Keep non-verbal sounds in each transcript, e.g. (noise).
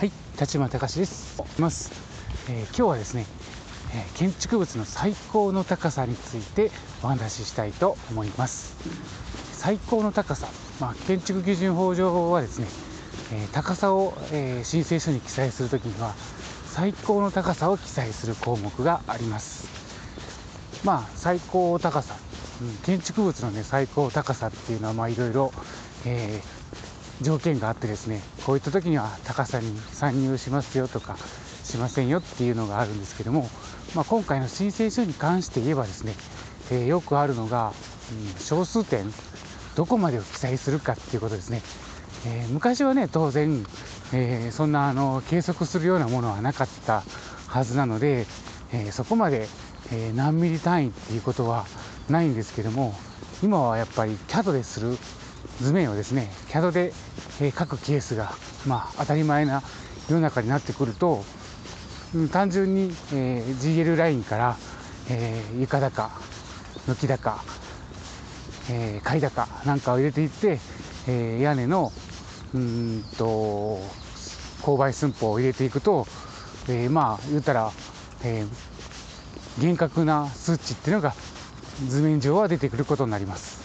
はい、立花隆です。ます、えー今日はですね、えー建築物の最高の高さについてお話ししたいと思います。最高の高さ、まあ、建築基準法上はですね、えー高さを、えー申請書に記載するときには最高の高さを記載する項目があります。まあ、最高高さ、うん建築物のね最高高さっていうのはまあいろいろ、えー条件があってですねこういった時には高さに参入しますよとかしませんよっていうのがあるんですけども、まあ、今回の申請書に関して言えばですね、えーよくあるのが、うん小数点どこまでを記載するかっていうことですね、えー昔はね当然、えーそんなあの計測するようなものはなかったはずなので、えそこまで、え何ミリ単位っていうことはないんですけども今はやっぱり CAD でする図面をですね CAD で、え書くケースが、まあ、当たり前な世の中になってくると、単純に、え GL ラインから、え床高軒高、え階高なんかを入れていって、え屋根のうんと勾配寸法を入れていくと、えーまあ言ったら、えー厳格な数値っていうのが図面上は出てくることになります。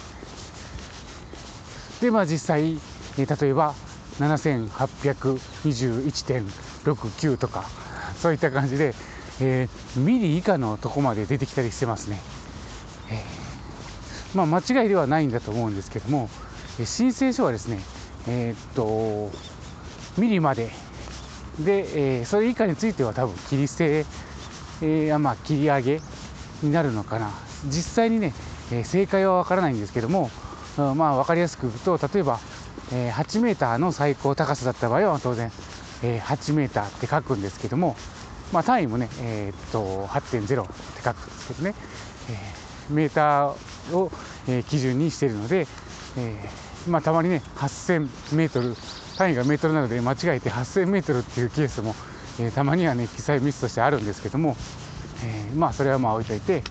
でまあ実際、え例えば7821.69とかそういった感じで、えーミリ以下のとこまで出てきたりしてますね。えーまあ、間違いではないんだと思うんですけども、え申請書はですね、えーっとミリまでで、えそれ以下については多分切り捨て、えーまあ、切り上げになるのかな実際にね、え正解は分からないんですけども、まあ、分かりやすく言うと例えば、えー8メーターの最高高さだった場合は当然、えー8メーターって書くんですけども、まあ、単位もね、えーっと8.0って書くんですけどね、えーメーターを、えー基準にしているので、えーまあ、たまにね8000メートル単位がメートルなので間違えて8000メートルっていうケースも、えーたまにはね記載ミスとしてあるんですけども、えーまあそれはまあ置いといて、えー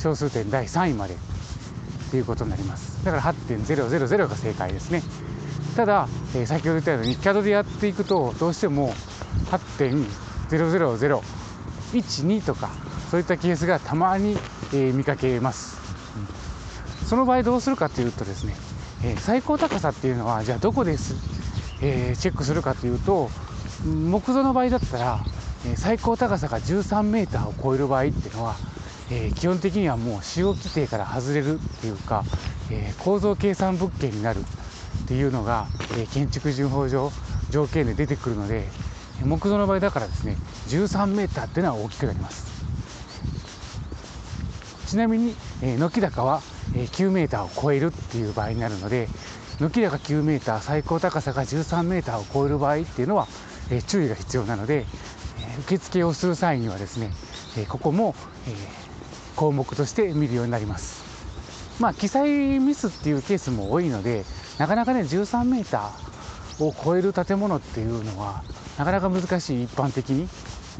小数点第3位までっていうことになります。だから8.000が正解ですね。ただ、えー先ほど言ったように CAD でやっていくとどうしても8.00012とかそういったケースがたまに、えー見かけます、うんその場合どうするかというとですね、えー最高高さっていうのはじゃあどこです、えーチェックするかというと木造の場合だったら、えー最高高さが13メーターを超える場合っていうのは、えー基本的にはもう使用規定から外れるっていうか、えー構造計算物件になるっていうのが、えー建築基準法上条件で出てくるので木造の場合だからですね13メーターっていうのは大きくなります。ちなみに、え軒高は、え9メーターを超えるっていう場合になるので軒高9メーター最高高さが13メーターを超える場合っていうのは、え注意が必要なので、え受付をする際にはですね、えここも、え項目として見るようになります。まあ記載ミスっていうケースも多いのでなかなかね13メーターを超える建物っていうのはなかなか難しい一般的に、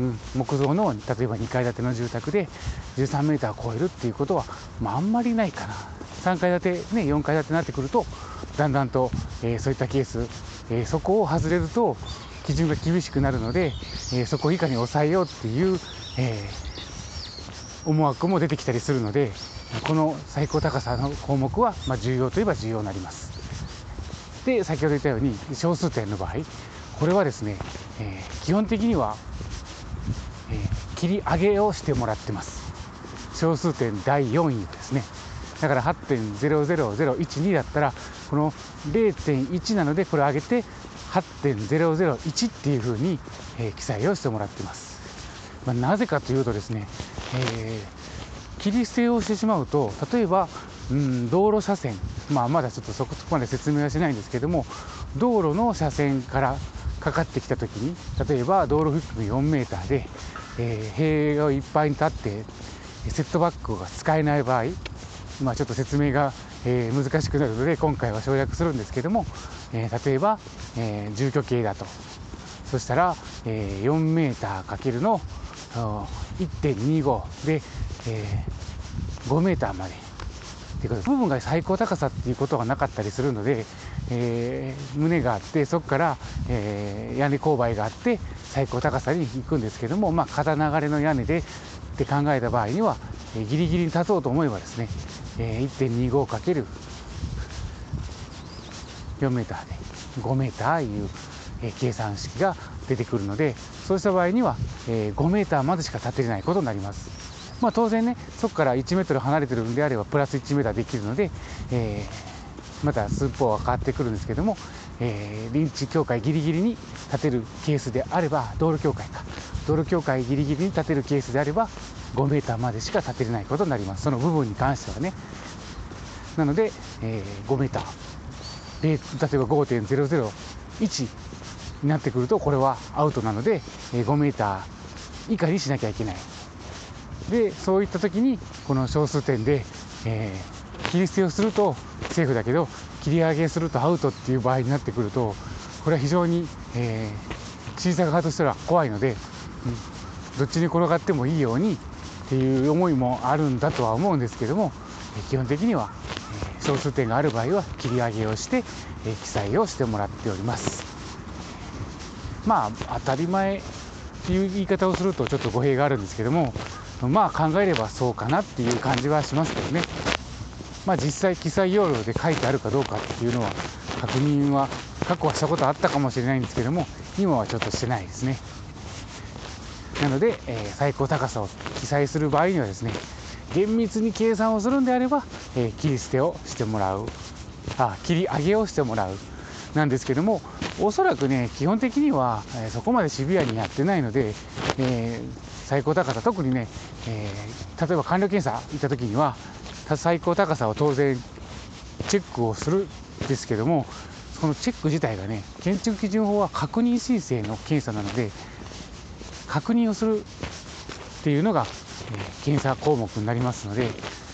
うん、木造の例えば2階建ての住宅で13メーターを超えるっていうことは、まあ、あんまりないかな。3階建て、ね、4階建てになってくるとだんだんと、えーそういったケース、えーそこを外れると基準が厳しくなるので、えーそこ以下に抑えようっていう、えー思惑も出てきたりするのでこの最高高さの項目は、ま、重要といえば重要になります。で先ほど言ったように小数点の場合これはですね、えー基本的には、えー切り上げをしてもらってます。小数点第4位ですね。だから8.00012だったらこの0.1なのでこれ上げて8.001っていうふうに、えー記載をしてもらってます、まあ、なぜかというとですね、えー切り捨てをしてしまうと例えば、うん、道路車線、まあ、まだちょっとそこまで説明はしないんですけども道路の車線からかかってきた時に例えば道路含み4メーターで、えー塀がいっぱいに立ってセットバックが使えない場合、まあ、ちょっと説明が、えー難しくなるので今回は省略するんですけども、えー例えば、えー住居系だと。そしたら、えー4メーターかけるの1.25で、えー5メーターまで。っていうこと部分が最高高さっていうことがなかったりするので、えー、棟があってそこから、えー、屋根勾配があって最高高さに行くんですけども、まあ、片流れの屋根でって考えた場合には、えー、ギリギリに立とうと思えばですね、えー、1.25× 4メーターで5メーターいう、えー、計算式が出てくるのでそうした場合には、えー、5メーターまでしか立てれないことになります。まあ、当然ねそこから1メートル離れてるんであればプラス1メーターできるので、えー、また寸法は変わってくるんですけども、えー、臨地境界ギリギリに立てるケースであれば道路境界か。道路境界ギリギリに立てるケースであれば5メーターまでしか立てれないことになります。その部分に関してはね。なので、えー、5メーター。例えば5.001になってくるとこれはアウトなので5メーター以下にしなきゃいけない。でそういった時にこの小数点で、えー、切り捨てをするとセーフだけど切り上げするとアウトっていう場合になってくるとこれは非常に、えー、審査側としては怖いので、うん、どっちに転がってもいいようにっていう思いもあるんだとは思うんですけども基本的には小数点がある場合は切り上げをして、記載をしてもらっております。まあ当たり前っていう言い方をするとちょっと語弊があるんですけどもまあ考えればそうかなっていう感じはしますけどね。まあ実際記載要領で書いてあるかどうかっていうのは確認は過去はしたことあったかもしれないんですけども今はちょっとしてないですね。なので、えー、最高高さを記載する場合にはですね厳密に計算をするんであれば、えー、切り捨てをしてもらう。あ切り上げをしてもらう。なんですけどもおそらくね基本的には、え、そこまでシビアにやってないので、え、最高高さ特にね、え例えば完了検査行った時には最高高さを当然チェックをするんですけどもそのチェック自体がね建築基準法は確認申請の検査なので確認をするっていうのがえ検査項目になりますので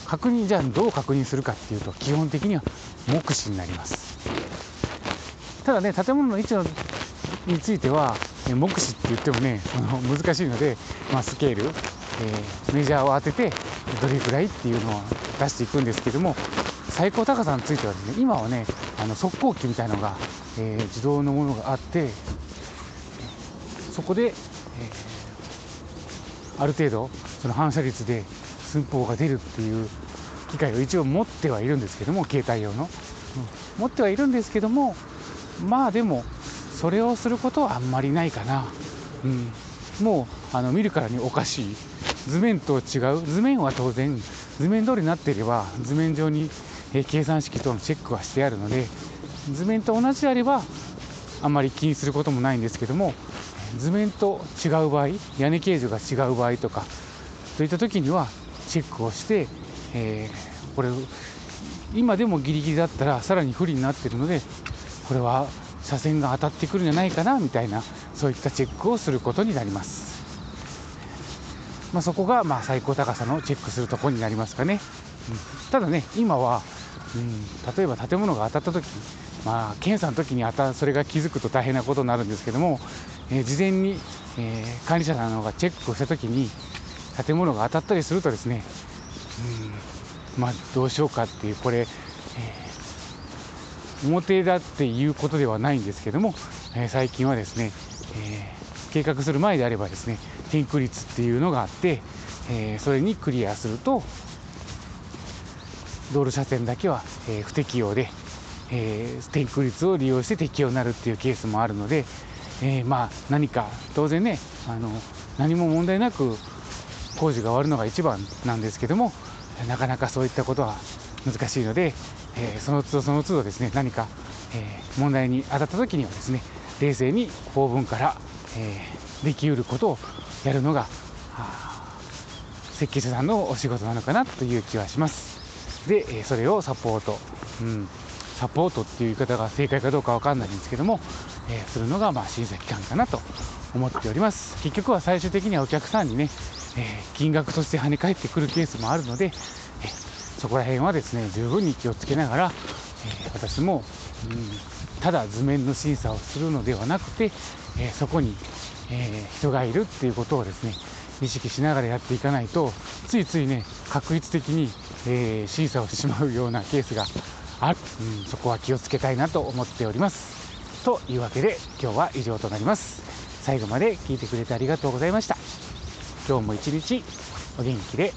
確認じゃあどう確認するかっていうと基本的には目視になります。ただね建物の位置については目視って言ってもねその (laughs) 難しいので、まあ、スケール、えー、メジャーを当ててどれくらいっていうのを出していくんですけども最高高さについてはですね今はねあの速攻機みたいのが、えー、自動のものがあってそこで、えー、ある程度その反射率で寸法が出るっていう機械を一応持ってはいるんですけども携帯用の、うん、持ってはいるんですけどもまあでもそれをすることはあんまりないかな、うん、もうあの見るからにおかしい。図面と違う。図面は当然図面通りになっていれば図面上に計算式とのチェックはしてあるので図面と同じであればあんまり気にすることもないんですけども図面と違う場合屋根形状が違う場合とかといった時にはチェックをして、えー、これ今でもギリギリだったらさらに不利になってるのでこれは車線が当たってくるんじゃないかなみたいなそういったチェックをすることになります、まあ、そこがまあ最高高さのチェックするところになりますかね、うん、ただね今は、うん、例えば建物が当たった時まあ検査の時に当たそれが気づくと大変なことになるんですけども、えー、事前に、えー、管理者さんの方がチェックをした時に建物が当たったりするとですね、うん、まあどうしようかっていうこれ、えー、表だっていうことではないんですけども、え、最近はですね、え、計画する前であればですね天空率っていうのがあって、えそれにクリアすると道路車線だけは、え不適用で、え天空率を利用して適用になるっていうケースもあるので、えまあ何か当然ねあの何も問題なく工事が終わるのが一番なんですけどもなかなかそういったことは難しいので、えー、その都度その都度ですね何か、えー、問題に当たった時にはですね冷静に法文から、えー、できうることをやるのが設計者さんのお仕事なのかなという気はします。で、えそれをサポート、うん、サポートっていう言い方が正解かどうかわかんないんですけども、えするのがまあ審査機関かなと思っております。結局は最終的にはお客さんにねえ金額として跳ね返ってくるケースもあるので、えそこら辺はですね十分に気をつけながら、え私も、うん、ただ図面の審査をするのではなくて、えそこに、え人がいるっていうことをですね意識しながらやっていかないとついついね確率的に、え審査をしてしまうようなケースがある、うん、そこは気をつけたいなと思っております。というわけで今日は以上となります。最後まで聞いてくれてありがとうございました。今日も一日お元気で。